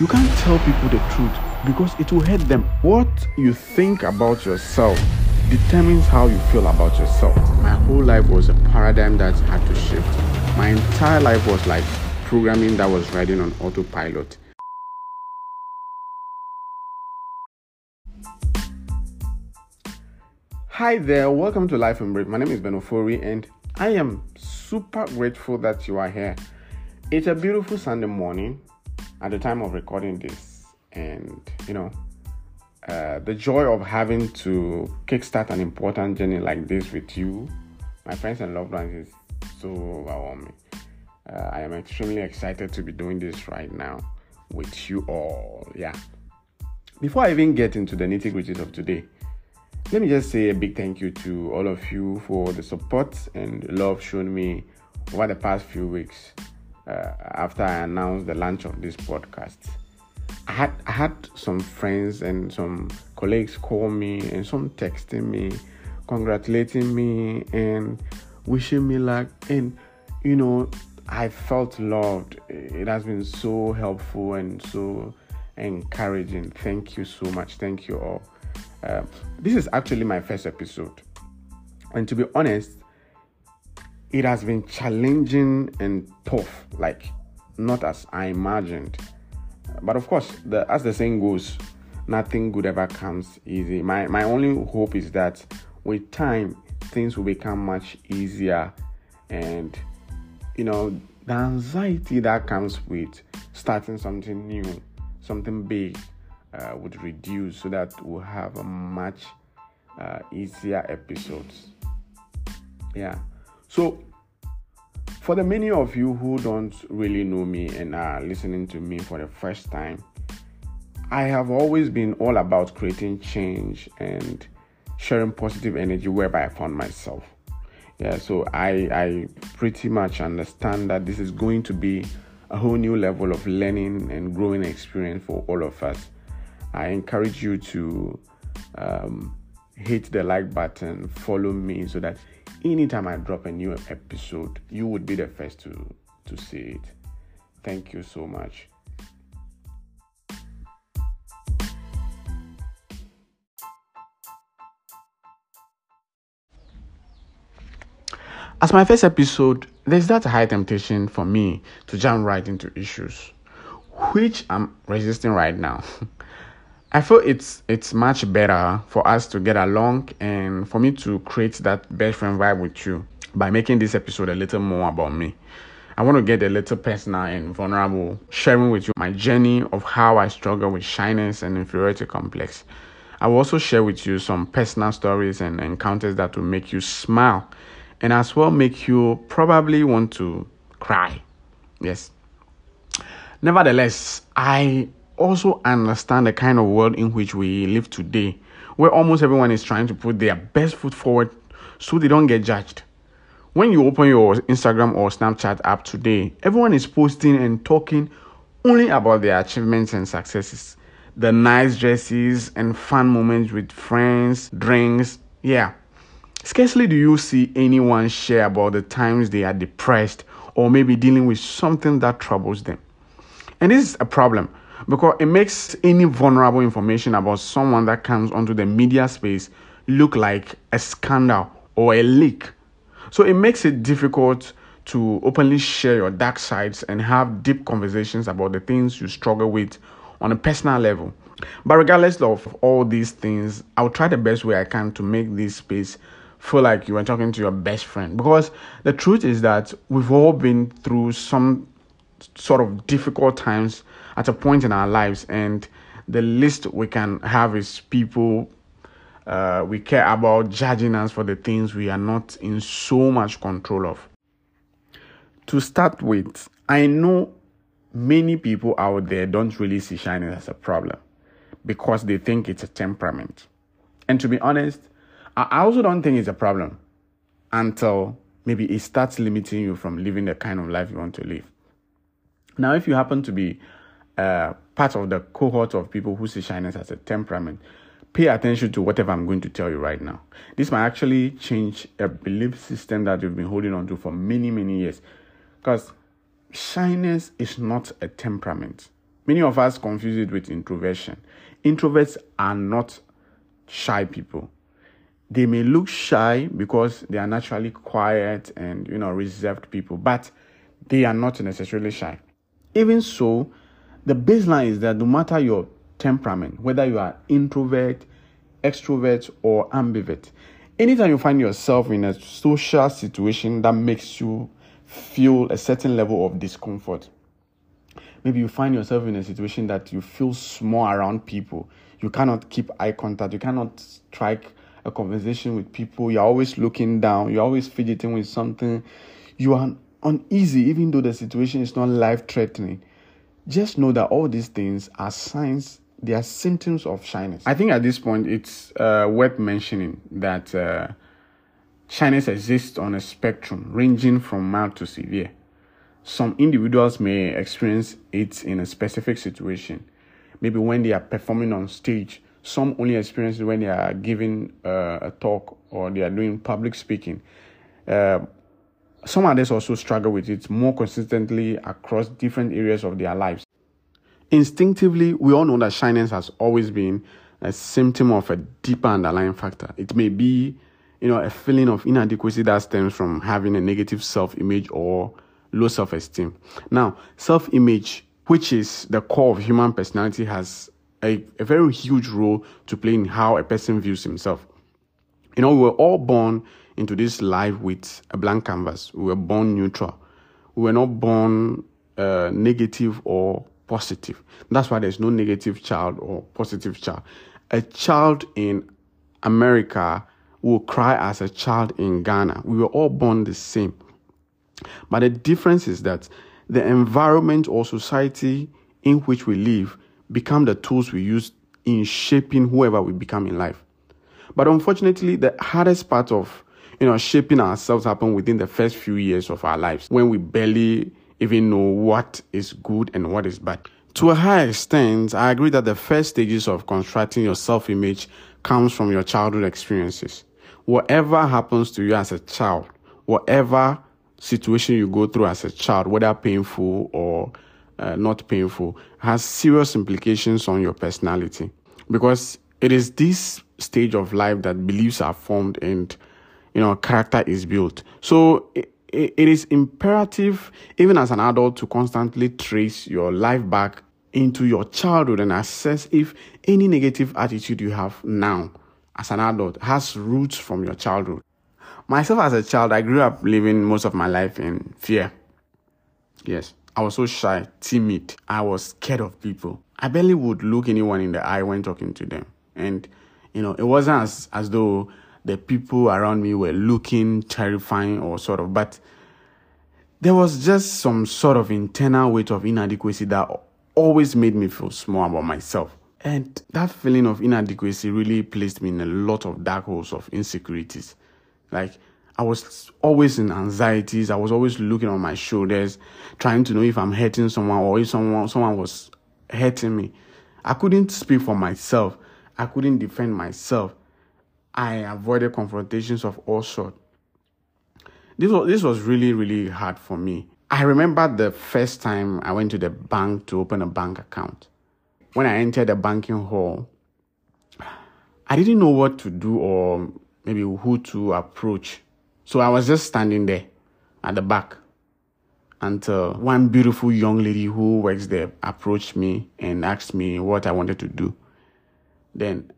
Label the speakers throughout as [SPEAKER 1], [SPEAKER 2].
[SPEAKER 1] You can't tell people the truth because it will hurt them. What you think about yourself determines how you feel about yourself. My whole life was a paradigm that had to shift. My entire life was like programming that was riding on autopilot. Hi there, welcome to Life in Brief. My name is Ben Ofori and I am super grateful that you are here. It's a beautiful Sunday morning at the time of recording this, and you know, uh, the joy of having to kickstart an important journey like this with you, my friends and loved ones, is so overwhelming. Uh, I am extremely excited to be doing this right now with you all. Yeah. Before I even get into the nitty gritties of today, let me just say a big thank you to all of you for the support and love shown me over the past few weeks after I announced the launch of this podcast. I had I had some friends and some colleagues call me and some texting me, congratulating me and wishing me luck. And you know, I felt loved. It has been so helpful and so encouraging. Thank you so much. Thank you all. Uh, this is actually my first episode, and to be honest, it has been challenging and tough, like not as I imagined. But of course, the, as the saying goes, nothing good ever comes easy. My my only hope is that with time, things will become much easier, and you know the anxiety that comes with starting something new, something big uh, would reduce so that we'll have a much uh, easier episodes. Yeah. So, for the many of you who don't really know me and are listening to me for the first time, I have always been all about creating change and sharing positive energy wherever I found myself. Yeah, so I I pretty much understand that this is going to be a whole new level of learning and growing experience for all of us. I encourage you to um, hit the like button, follow me so that anytime I drop a new episode, you would be the first to, to see it. Thank you so much. As my first episode, there's that high temptation for me to jump right into issues, which I'm resisting right now. I feel it's it's much better for us to get along and for me to create that best friend vibe with you by making this episode a little more about me. I want to get a little personal and vulnerable, sharing with you my journey of how I struggle with shyness and inferiority complex. I will also share with you some personal stories and encounters that will make you smile and as well make you probably want to cry. Yes. Nevertheless, I also understand the kind of world in which we live today, where almost everyone is trying to put their best foot forward so they don't get judged. When you open your Instagram or Snapchat app today, everyone is posting and talking only about their achievements and successes, the nice dresses and fun moments with friends, drinks. Yeah. Scarcely do you see anyone share about the times they are depressed or maybe dealing with something that troubles them. And this is a problem because it makes any vulnerable information about someone that comes onto the media space look like a scandal or a leak. So it makes it difficult to openly share your dark sides and have deep conversations about the things you struggle with on a personal level. But regardless of all these things, I'll try the best way I can to make this space feel like you are talking to your best friend. Because the truth is that we've all been through some sort of difficult times at a point in our lives, and the least we can have is people uh, we care about judging us for the things we are not in so much control of. To start with, I know many people out there don't really see shyness as a problem because they think it's a temperament. And to be honest, I also don't think it's a problem until maybe it starts limiting you from living the kind of life you want to live. Now, if you happen to be uh, part of the cohort of people who see shyness as a temperament, pay attention to whatever I'm going to tell you right now. This might actually change a belief system that you've been holding on to for many, many years. Because shyness is not a temperament. Many of us confuse it with introversion. Introverts are not shy people. They may look shy because they are naturally quiet and you know reserved people, but they are not necessarily shy. Even so, the baseline is that no matter your temperament, whether you are introvert, extrovert, or ambivert, anytime you find yourself in a social situation that makes you feel a certain level of discomfort, maybe you find yourself in a situation that you feel small around people, you cannot keep eye contact, you cannot strike a conversation with people, you're always looking down, you're always fidgeting with something, you are uneasy, even though the situation is not life threatening. Just know that all these things are signs, they are symptoms of shyness. I think at this point it's uh, worth mentioning that uh, shyness exists on a spectrum ranging from mild to severe. Some individuals may experience it in a specific situation, maybe when they are performing on stage. Some only experience it when they are giving uh, a talk or they are doing public speaking. Uh, some others also struggle with it more consistently across different areas of their lives. Instinctively, we all know that shyness has always been a symptom of a deeper underlying factor. It may be, you know, a feeling of inadequacy that stems from having a negative self-image or low self-esteem. Now, self-image, which is the core of human personality, has a, a very huge role to play in how a person views himself. You know, we were all born into this life with a blank canvas. We were born neutral. We were not born uh, negative or positive. That's why there's no negative child or positive child. A child in America will cry as a child in Ghana. We were all born the same. But the difference is that the environment or society in which we live become the tools we use in shaping whoever we become in life. But unfortunately, the hardest part of you know, shaping ourselves happen within the first few years of our lives when we barely even know what is good and what is bad. To a high extent, I agree that the first stages of constructing your self image comes from your childhood experiences. Whatever happens to you as a child, whatever situation you go through as a child, whether painful or uh, not painful, has serious implications on your personality. Because it is this stage of life that beliefs are formed and you know, character is built. So it, it is imperative, even as an adult, to constantly trace your life back into your childhood and assess if any negative attitude you have now as an adult has roots from your childhood. Myself as a child, I grew up living most of my life in fear. Yes, I was so shy, timid. I was scared of people. I barely would look anyone in the eye when talking to them. And, you know, it wasn't as, as though the people around me were looking terrifying or sort of, but there was just some sort of internal weight of inadequacy that always made me feel small about myself. And that feeling of inadequacy really placed me in a lot of dark holes of insecurities. Like, I was always in anxieties. I was always looking on my shoulders, trying to know if I'm hurting someone or if someone someone was hurting me. I couldn't speak for myself. I couldn't defend myself. I avoided confrontations of all sorts. This was, this was really, really hard for me. I remember the first time I went to the bank to open a bank account. When I entered the banking hall, I didn't know what to do or maybe who to approach. So I was just standing there at the back until one beautiful young lady who works there approached me and asked me what I wanted to do. Then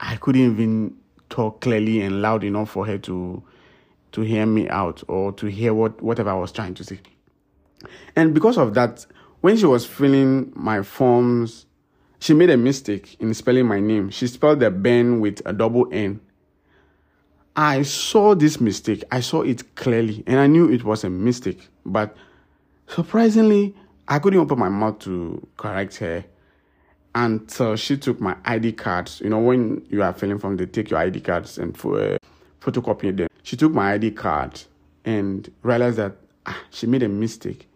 [SPEAKER 1] I couldn't even talk clearly and loud enough for her to to hear me out or to hear what whatever I was trying to say. And because of that, when she was filling my forms, she made a mistake in spelling my name. She spelled the Ben with a double N. I saw this mistake. I saw it clearly and I knew it was a mistake. But surprisingly, I couldn't open my mouth to correct her until she took my ID cards. You know, when you are filling form, they take your ID cards and for uh, photocopy them. She took my ID card and realized that ah, she made a mistake.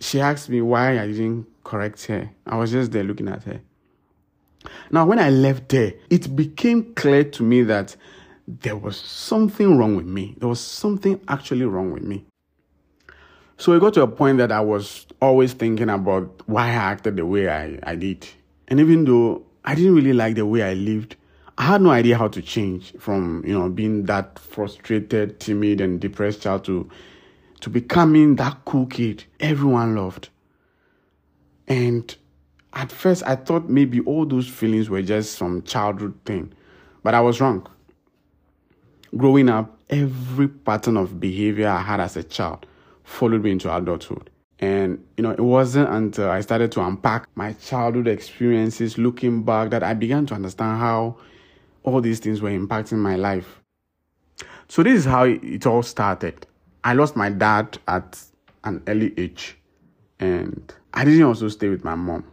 [SPEAKER 1] She asked me why I didn't correct her. I was just there looking at her. Now, when I left there, it became clear to me that there was something wrong with me. There was something actually wrong with me. So it got to a point that I was always thinking about why I acted the way I, I did. And even though I didn't really like the way I lived, I had no idea how to change from, you know, being that frustrated, timid, and depressed child to to becoming that cool kid everyone loved. And at first I thought maybe all those feelings were just some childhood thing. But I was wrong. Growing up, every pattern of behavior I had as a child followed me into adulthood. And, you know, it wasn't until I started to unpack my childhood experiences, looking back, that I began to understand how all these things were impacting my life. So, this is how it all started. I lost my dad at an early age, and I didn't also stay with my mom.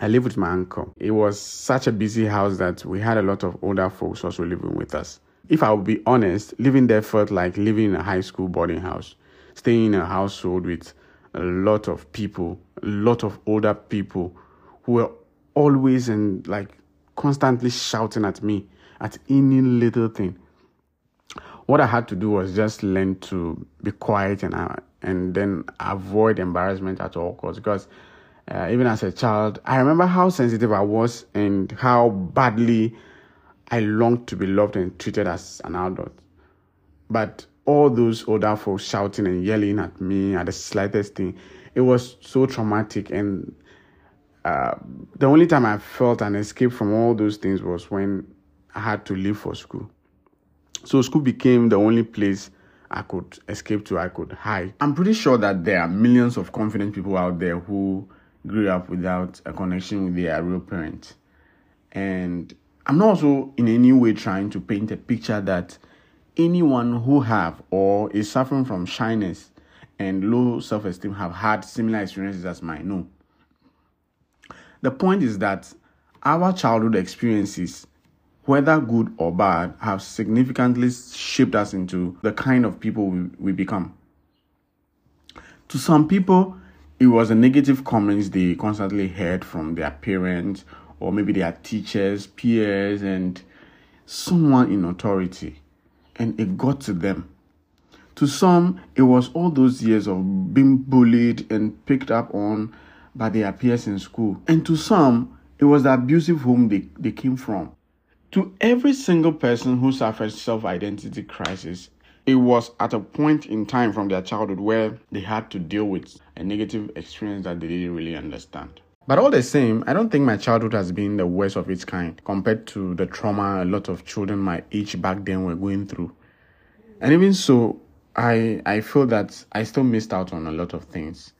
[SPEAKER 1] I lived with my uncle. It was such a busy house that we had a lot of older folks also living with us. If I would be honest, living there felt like living in a high school boarding house, staying in a household with a lot of people, a lot of older people who were always and like constantly shouting at me at any little thing. What I had to do was just learn to be quiet and uh, and then avoid embarrassment at all costs because uh, even as a child, I remember how sensitive I was and how badly I longed to be loved and treated as an adult. But all those older folks shouting and yelling at me at the slightest thing, it was so traumatic. And uh, the only time I felt an escape from all those things was when I had to leave for school. So school became the only place I could escape to, I could hide. I'm pretty sure that there are millions of confident people out there who grew up without a connection with their real parents. And I'm not also in any way trying to paint a picture that anyone who have or is suffering from shyness and low self-esteem have had similar experiences as mine. No. The point is that our childhood experiences, whether good or bad, have significantly shaped us into the kind of people we, we become. To some people, it was a negative comments they constantly heard from their parents or maybe their teachers, peers, and someone in authority. And it got to them. To some, it was all those years of being bullied and picked up on by their peers in school. And to some, it was the abusive home they, they came from. To every single person who suffered self identity crisis, it was at a point in time from their childhood where they had to deal with a negative experience that they didn't really understand. But all the same, I don't think my childhood has been the worst of its kind compared to the trauma a lot of children my age back then were going through. And even so, I I feel that I still missed out on a lot of things.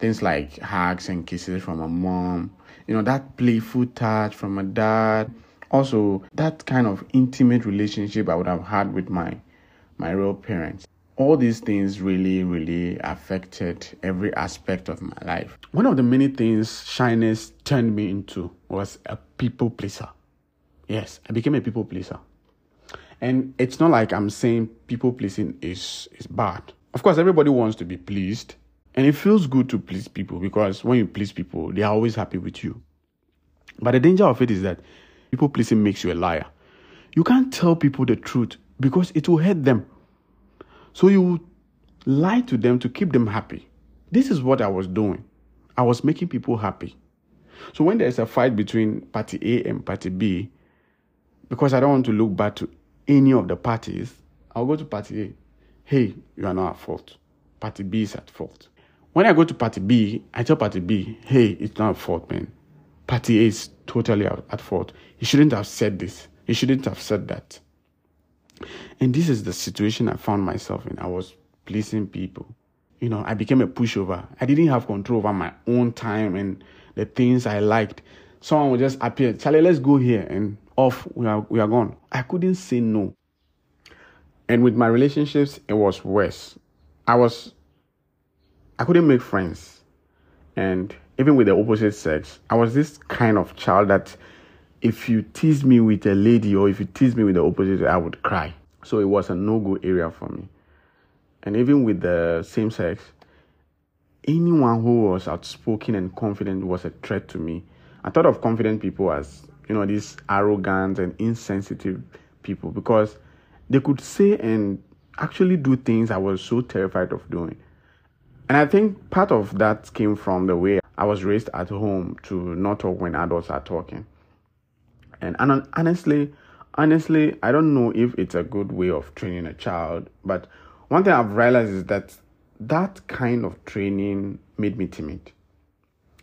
[SPEAKER 1] Things like hugs and kisses from a mom, you know, that playful touch from a dad. Also, that kind of intimate relationship I would have had with my my real parents. All these things really, really affected every aspect of my life. One of the many things shyness turned me into was a people pleaser. Yes, I became a people pleaser. And it's not like I'm saying people pleasing is, is bad. Of course, everybody wants to be pleased. And it feels good to please people because when you please people, they are always happy with you. But the danger of it is that people pleasing makes you a liar. You can't tell people the truth because it will hurt them. So you lie to them to keep them happy. This is what I was doing. I was making people happy. So when there's a fight between party A and party B, because I don't want to look bad to any of the parties, I'll go to party A. Hey, you are not at fault. Party B is at fault. When I go to party B, I tell party B, hey, it's not at fault, man. Party A is totally at fault. He shouldn't have said this. He shouldn't have said that. And this is the situation I found myself in. I was pleasing people. You know, I became a pushover. I didn't have control over my own time and the things I liked. Someone would just appear, Charlie, let's go here, and off we are we are gone. I couldn't say no. And with my relationships, it was worse. I was I couldn't make friends. And even with the opposite sex, I was this kind of child that if you tease me with a lady or if you tease me with the opposite, I would cry. So it was a no go area for me. And even with the same sex, anyone who was outspoken and confident was a threat to me. I thought of confident people as, you know, these arrogant and insensitive people because they could say and actually do things I was so terrified of doing. And I think part of that came from the way I was raised at home to not talk when adults are talking. And honestly, honestly, I don't know if it's a good way of training a child, but one thing I've realized is that that kind of training made me timid.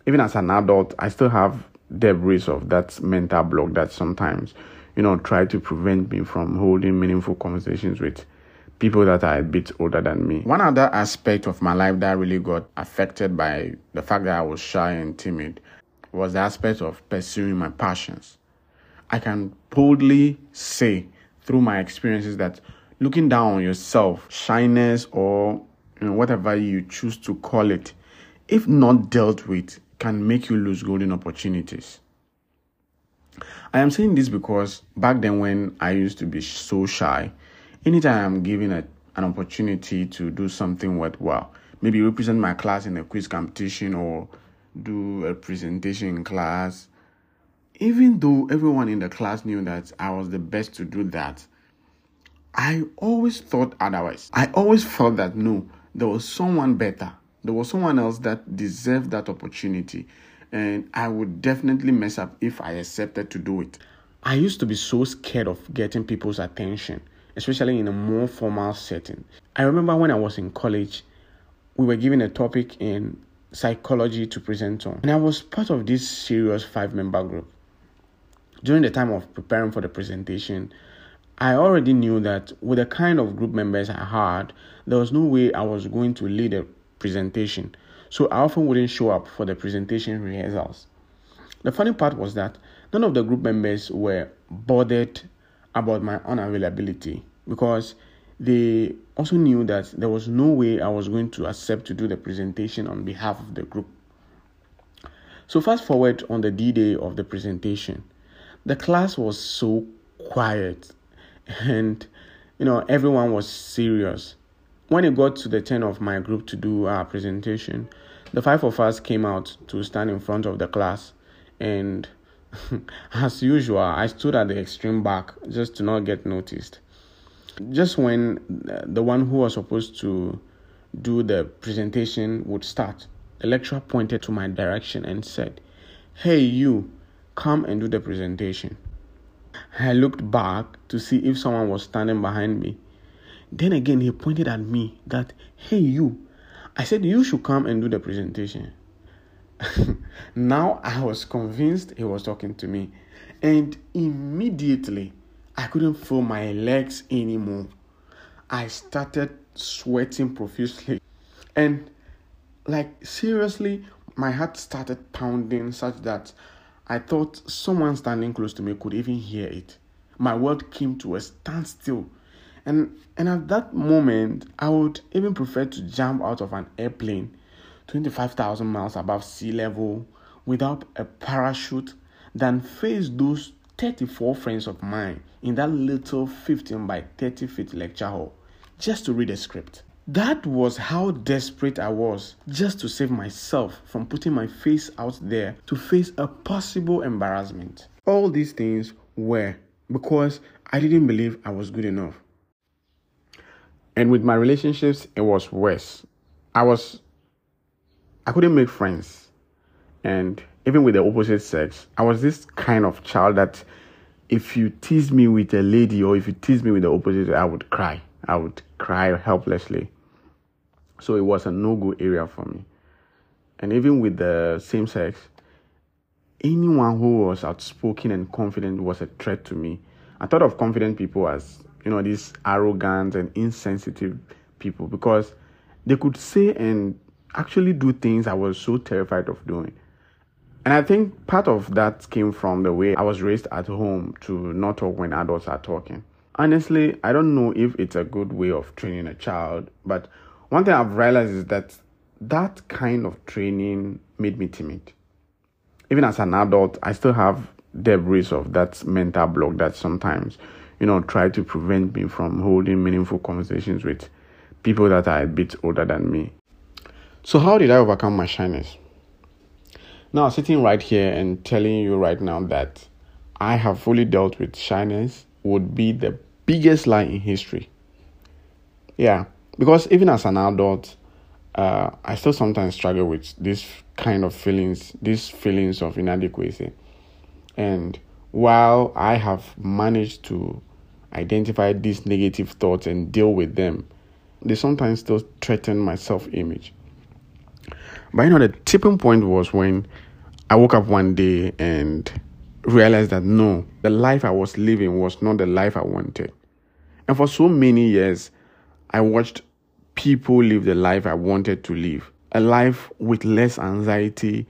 [SPEAKER 1] Even as an adult, I still have debris of that mental block that sometimes, you know, try to prevent me from holding meaningful conversations with people that are a bit older than me. One other aspect of my life that really got affected by the fact that I was shy and timid was the aspect of pursuing my passions. I can boldly say through my experiences that looking down on yourself, shyness, or you know, whatever you choose to call it, if not dealt with, can make you lose golden opportunities. I am saying this because back then, when I used to be so shy, anytime I'm given a, an opportunity to do something worthwhile, maybe represent my class in a quiz competition or do a presentation in class, even though everyone in the class knew that I was the best to do that, I always thought otherwise. I always felt that no, there was someone better. There was someone else that deserved that opportunity. And I would definitely mess up if I accepted to do it. I used to be so scared of getting people's attention especially in a more formal setting. I remember when I was in college, we were given a topic in psychology to present on, and I was part of this serious five member group. During the time of preparing for the presentation, I already knew that with the kind of group members I had, there was no way I was going to lead a presentation, so I often wouldn't show up for the presentation rehearsals. The funny part was that none of the group members were bothered about my unavailability because they also knew that there was no way I was going to accept to do the presentation on behalf of the group. So, fast forward on the D day of the presentation, the class was so quiet and you know everyone was serious. When it got to the turn of my group to do our presentation, the five of us came out to stand in front of the class and As usual, I stood at the extreme back just to not get noticed. Just when uh, the one who was supposed to do the presentation would start, the lecturer pointed to my direction and said, Hey, you, come and do the presentation. I looked back to see if someone was standing behind me. Then again, he pointed at me that, Hey, you. I said, You should come and do the presentation. now I was convinced he was talking to me, and immediately I couldn't feel my legs anymore. I started sweating profusely, and like seriously, my heart started pounding such that I thought someone standing close to me could even hear it. My world came to a standstill. And, and at that moment, I would even prefer to jump out of an airplane 25,000 miles above sea level without a parachute than face those 34 friends of mine in that little 15 by 30 feet lecture hall just to read a script. That was how desperate I was just to save myself from putting my face out there to face a possible embarrassment. All these things were because I didn't believe I was good enough. And with my relationships, it was worse. I was I couldn't make friends. And even with the opposite sex, I was this kind of child that if you tease me with a lady or if you tease me with the opposite, I would cry. I would cry helplessly. So it was a no go area for me. And even with the same sex, anyone who was outspoken and confident was a threat to me. I thought of confident people as, you know, these arrogant and insensitive people because they could say and actually do things I was so terrified of doing. And I think part of that came from the way I was raised at home to not talk when adults are talking. Honestly, I don't know if it's a good way of training a child, but one thing I've realized is that that kind of training made me timid. Even as an adult, I still have debris of that mental block that sometimes, you know, try to prevent me from holding meaningful conversations with people that are a bit older than me. So, how did I overcome my shyness? Now, sitting right here and telling you right now that I have fully dealt with shyness would be the biggest lie in history. Yeah, because even as an adult, uh, I still sometimes struggle with this kind of feelings, these feelings of inadequacy. And while I have managed to identify these negative thoughts and deal with them, they sometimes still threaten my self image. But you know, the tipping point was when I woke up one day and realized that no, the life I was living was not the life I wanted. And for so many years, I watched people live the life I wanted to live a life with less anxiety,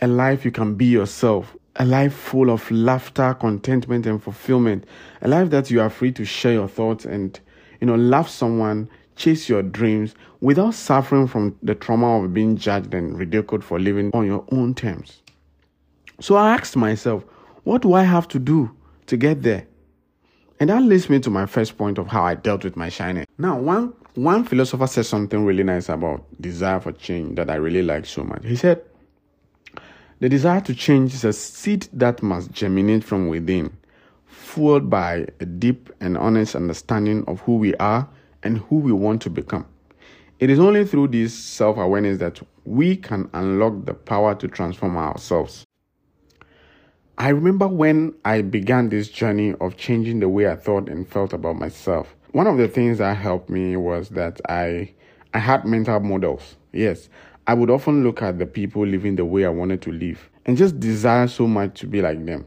[SPEAKER 1] a life you can be yourself, a life full of laughter, contentment, and fulfillment, a life that you are free to share your thoughts and, you know, love someone, chase your dreams without suffering from the trauma of being judged and ridiculed for living on your own terms. So I asked myself, what do I have to do to get there? And that leads me to my first point of how I dealt with my shyness. Now, one one philosopher said something really nice about desire for change that I really like so much. He said, The desire to change is a seed that must germinate from within, fueled by a deep and honest understanding of who we are and who we want to become. It is only through this self awareness that we can unlock the power to transform ourselves. I remember when I began this journey of changing the way I thought and felt about myself. One of the things that helped me was that I I had mental models. Yes, I would often look at the people living the way I wanted to live and just desire so much to be like them.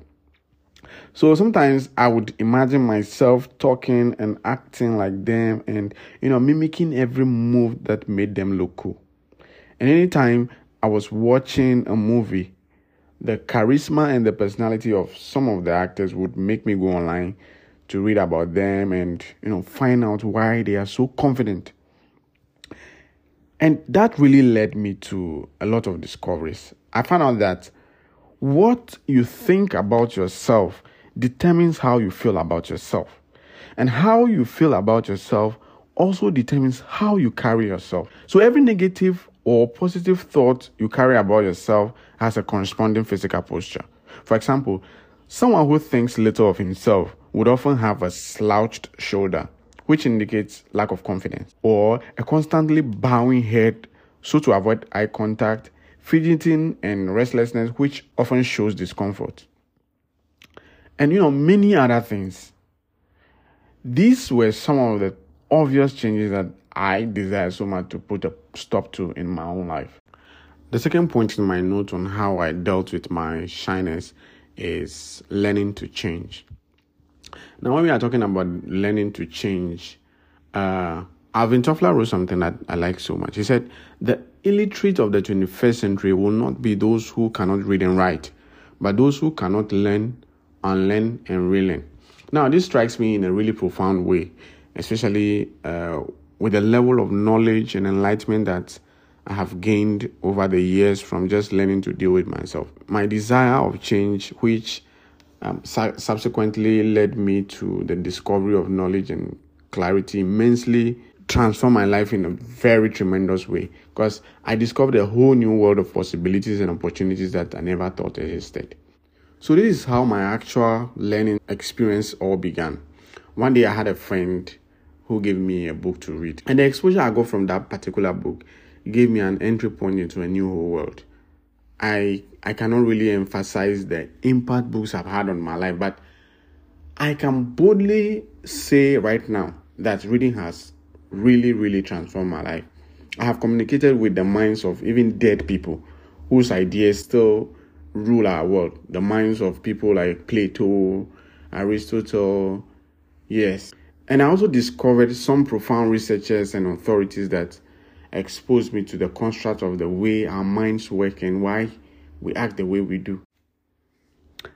[SPEAKER 1] So sometimes I would imagine myself talking and acting like them and you know mimicking every move that made them look cool. And anytime I was watching a movie the charisma and the personality of some of the actors would make me go online to read about them and you know find out why they are so confident. And that really led me to a lot of discoveries. I found out that what you think about yourself determines how you feel about yourself. And how you feel about yourself also determines how you carry yourself. So every negative or positive thought you carry about yourself has a corresponding physical posture. For example, someone who thinks little of himself would often have a slouched shoulder, which indicates lack of confidence, or a constantly bowing head so to avoid eye contact, fidgeting, and restlessness, which often shows discomfort. And you know, many other things. These were some of the obvious changes that I desire so much to put a stop to in my own life. The second point in my note on how I dealt with my shyness is learning to change. Now, when we are talking about learning to change, uh, Alvin Toffler wrote something that I like so much. He said, The illiterate of the 21st century will not be those who cannot read and write, but those who cannot learn, unlearn, and relearn. Now, this strikes me in a really profound way, especially uh, with the level of knowledge and enlightenment that I have gained over the years from just learning to deal with myself. My desire of change, which um, su- subsequently led me to the discovery of knowledge and clarity, immensely transformed my life in a very tremendous way because I discovered a whole new world of possibilities and opportunities that I never thought existed. So, this is how my actual learning experience all began. One day, I had a friend who gave me a book to read. And the exposure I got from that particular book gave me an entry point into a new whole world. I I cannot really emphasize the impact books have had on my life, but I can boldly say right now that reading has really, really transformed my life. I have communicated with the minds of even dead people whose ideas still rule our world. The minds of people like Plato, Aristotle, yes, and I also discovered some profound researchers and authorities that exposed me to the construct of the way our minds work and why we act the way we do.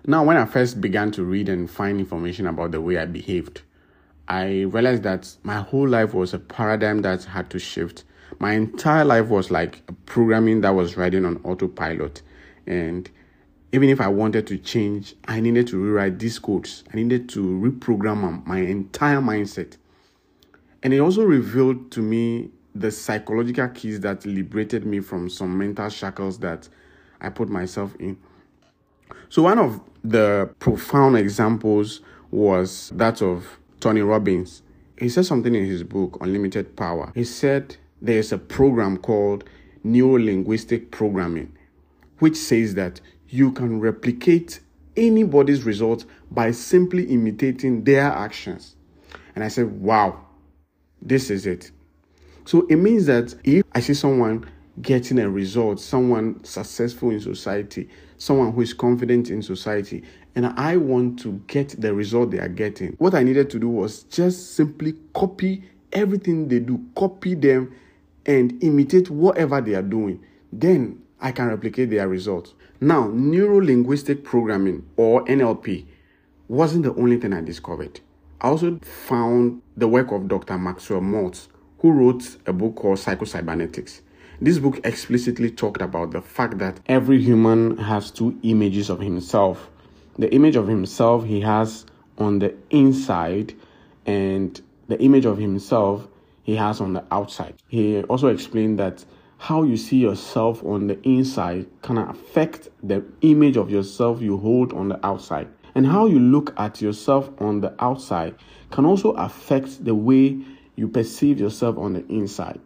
[SPEAKER 1] Now, when I first began to read and find information about the way I behaved, I realized that my whole life was a paradigm that had to shift. My entire life was like programming that was riding on autopilot. And even if I wanted to change, I needed to rewrite these codes. I needed to reprogram my entire mindset. And it also revealed to me the psychological keys that liberated me from some mental shackles that I put myself in. So, one of the profound examples was that of Tony Robbins. He said something in his book, Unlimited Power. He said, there's a program called neuro linguistic programming, which says that you can replicate anybody's results by simply imitating their actions. And I said, wow, this is it. So it means that if I see someone getting a result, someone successful in society, someone who is confident in society, and I want to get the result they are getting, what I needed to do was just simply copy everything they do, copy them, and imitate whatever they are doing. Then I can replicate their results. Now, neuro linguistic programming or NLP wasn't the only thing I discovered. I also found the work of Dr. Maxwell Maltz, who wrote a book called Psycho-Cybernetics. This book explicitly talked about the fact that every human has two images of himself. The image of himself he has on the inside, and the image of himself he has on the outside. He also explained that how you see yourself on the inside can affect the image of yourself you hold on the outside. And how you look at yourself on the outside can also affect the way you perceive yourself on the inside.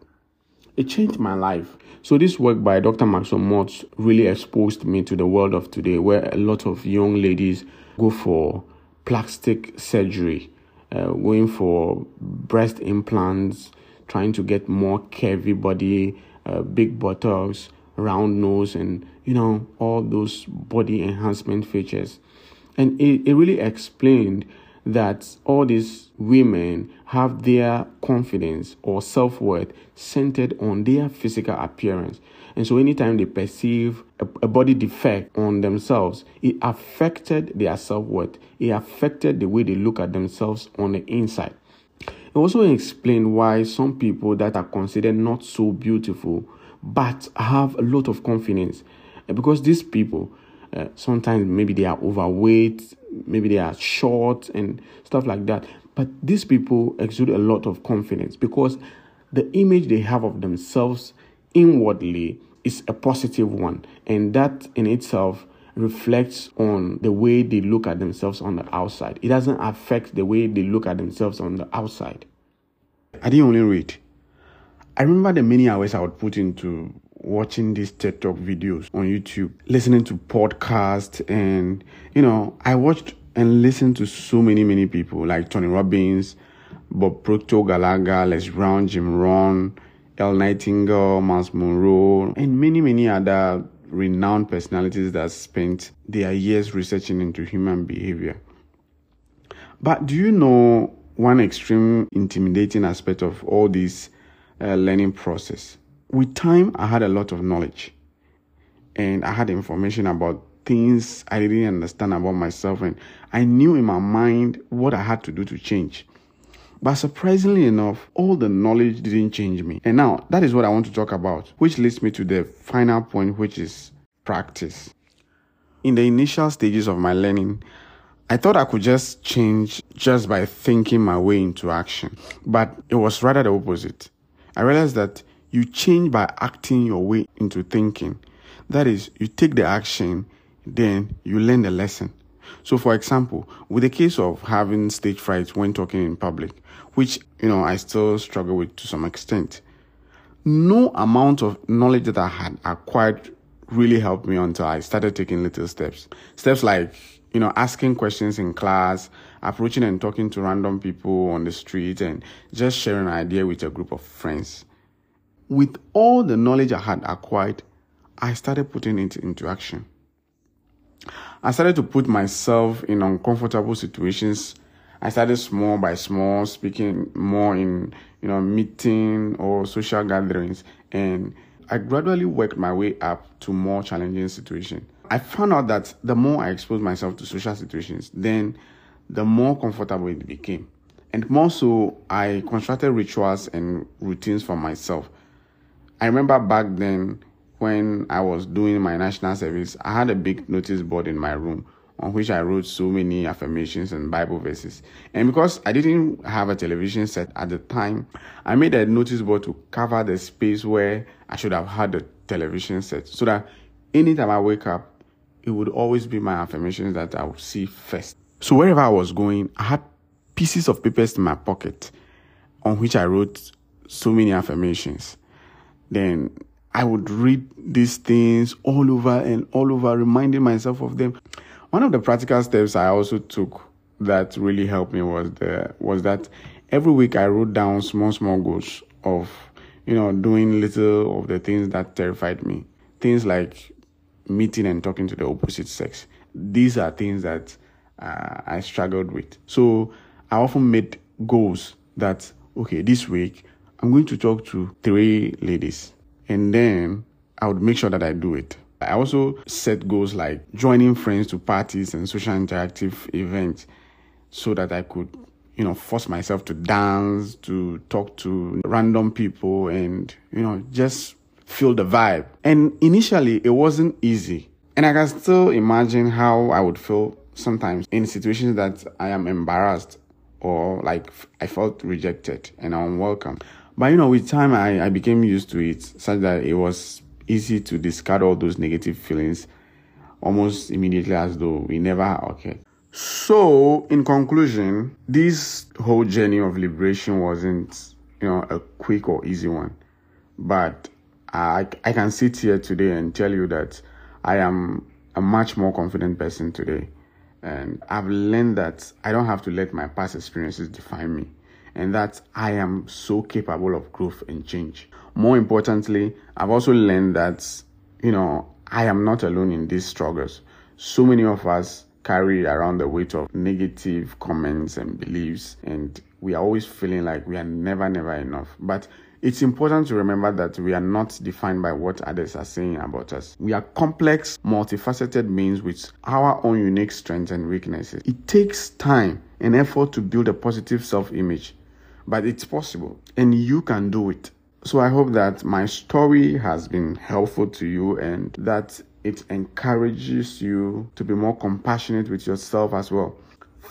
[SPEAKER 1] It changed my life. So, this work by Dr. Maxwell Maltz really exposed me to the world of today, where a lot of young ladies go for plastic surgery, uh, going for breast implants, trying to get more curvy body, uh, big buttocks, round nose, and you know, all those body enhancement features. And it, it really explained that all these women have their confidence or self worth centered on their physical appearance. And so, anytime they perceive a, a body defect on themselves, it affected their self worth, it affected the way they look at themselves on the inside. It also explained why some people that are considered not so beautiful but have a lot of confidence because these people uh, sometimes maybe they are overweight, maybe they are short and stuff like that. But these people exude a lot of confidence because the image they have of themselves inwardly is a positive one, and that in itself reflects on the way they look at themselves on the outside. It doesn't affect the way they look at themselves on the outside. I didn't only read. I remember the many hours I would put into watching these TED Talk videos on YouTube, listening to podcasts, and you know, I watched and listened to so many, many people like Tony Robbins, Bob Proctor, Galaga, Les Brown, Jim Rohn, Earl Nightingale, Myles Munroe, and many, many other renowned personalities that spent their years researching into human behavior. But do you know one extreme intimidating aspect of all this uh, learning process? With time, I had a lot of knowledge and I had information about things I didn't understand about myself, and I knew in my mind what I had to do to change. But surprisingly enough, all the knowledge didn't change me. And now, that is what I want to talk about, which leads me to the final point, which is practice. In the initial stages of my learning, I thought I could just change just by thinking my way into action, but it was rather the opposite. I realized that you change by acting your way into thinking. That is, you take the action, then you learn the lesson. So, for example, with the case of having stage fright when talking in public, which, you know, I still struggle with to some extent, no amount of knowledge that I had acquired really helped me until I started taking little steps. Steps like, you know, asking questions in class, approaching and talking to random people on the street, and just sharing an idea with a group of friends with all the knowledge I had acquired, I started putting it into action. I started to put myself in uncomfortable situations. I started small by small, speaking more in you know meeting or social gatherings, and I gradually worked my way up to more challenging situations. I found out that the more I exposed myself to social situations, then the more comfortable it became. And more so, I constructed rituals and routines for myself I remember back then when I was doing my national service, I had a big notice board in my room on which I wrote so many affirmations and Bible verses. And because I didn't have a television set at the time, I made a notice board to cover the space where I should have had a television set so that anytime I wake up, it would always be my affirmations that I would see first. So wherever I was going, I had pieces of papers in my pocket on which I wrote so many affirmations. Then I would read these things all over and all over, reminding myself of them. One of the practical steps I also took that really helped me was the was that every week I wrote down small small goals of you know doing little of the things that terrified me. Things like meeting and talking to the opposite sex. These are things that uh, I struggled with. So I often made goals that okay, this week I'm going to talk to three ladies, and then I would make sure that I do it. I also set goals like joining friends to parties and social interactive events so that I could, you know, force myself to dance, to talk to random people and, you know, just feel the vibe. And initially it wasn't easy. And I can still imagine how I would feel sometimes in situations that I am embarrassed or like I felt rejected and unwelcome. But you know, with time I, I became used to it such that it was easy to discard all those negative feelings almost immediately as though we never occurred. So, in conclusion, this whole journey of liberation wasn't, you know, a quick or easy one. But I, I can sit here today and tell you that I am a much more confident person today. And I've learned that I don't have to let my past experiences define me, and that I am so capable of growth and change. More importantly, I've also learned that, you know, I am not alone in these struggles. So many of us carry around the weight of negative comments and beliefs, and we are always feeling like we are never, never enough. But it's important to remember that we are not defined by what others are saying about us. We are complex, multifaceted beings with our own unique strengths and weaknesses. It takes time and effort to build a positive self image, but it's possible and you can do it. So I hope that my story has been helpful to you and that it encourages you to be more compassionate with yourself as well.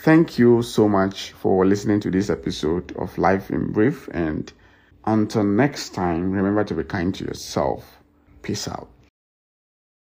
[SPEAKER 1] Thank you so much for listening to this episode of Life in Brief and until next time, remember to be kind to yourself. Peace out.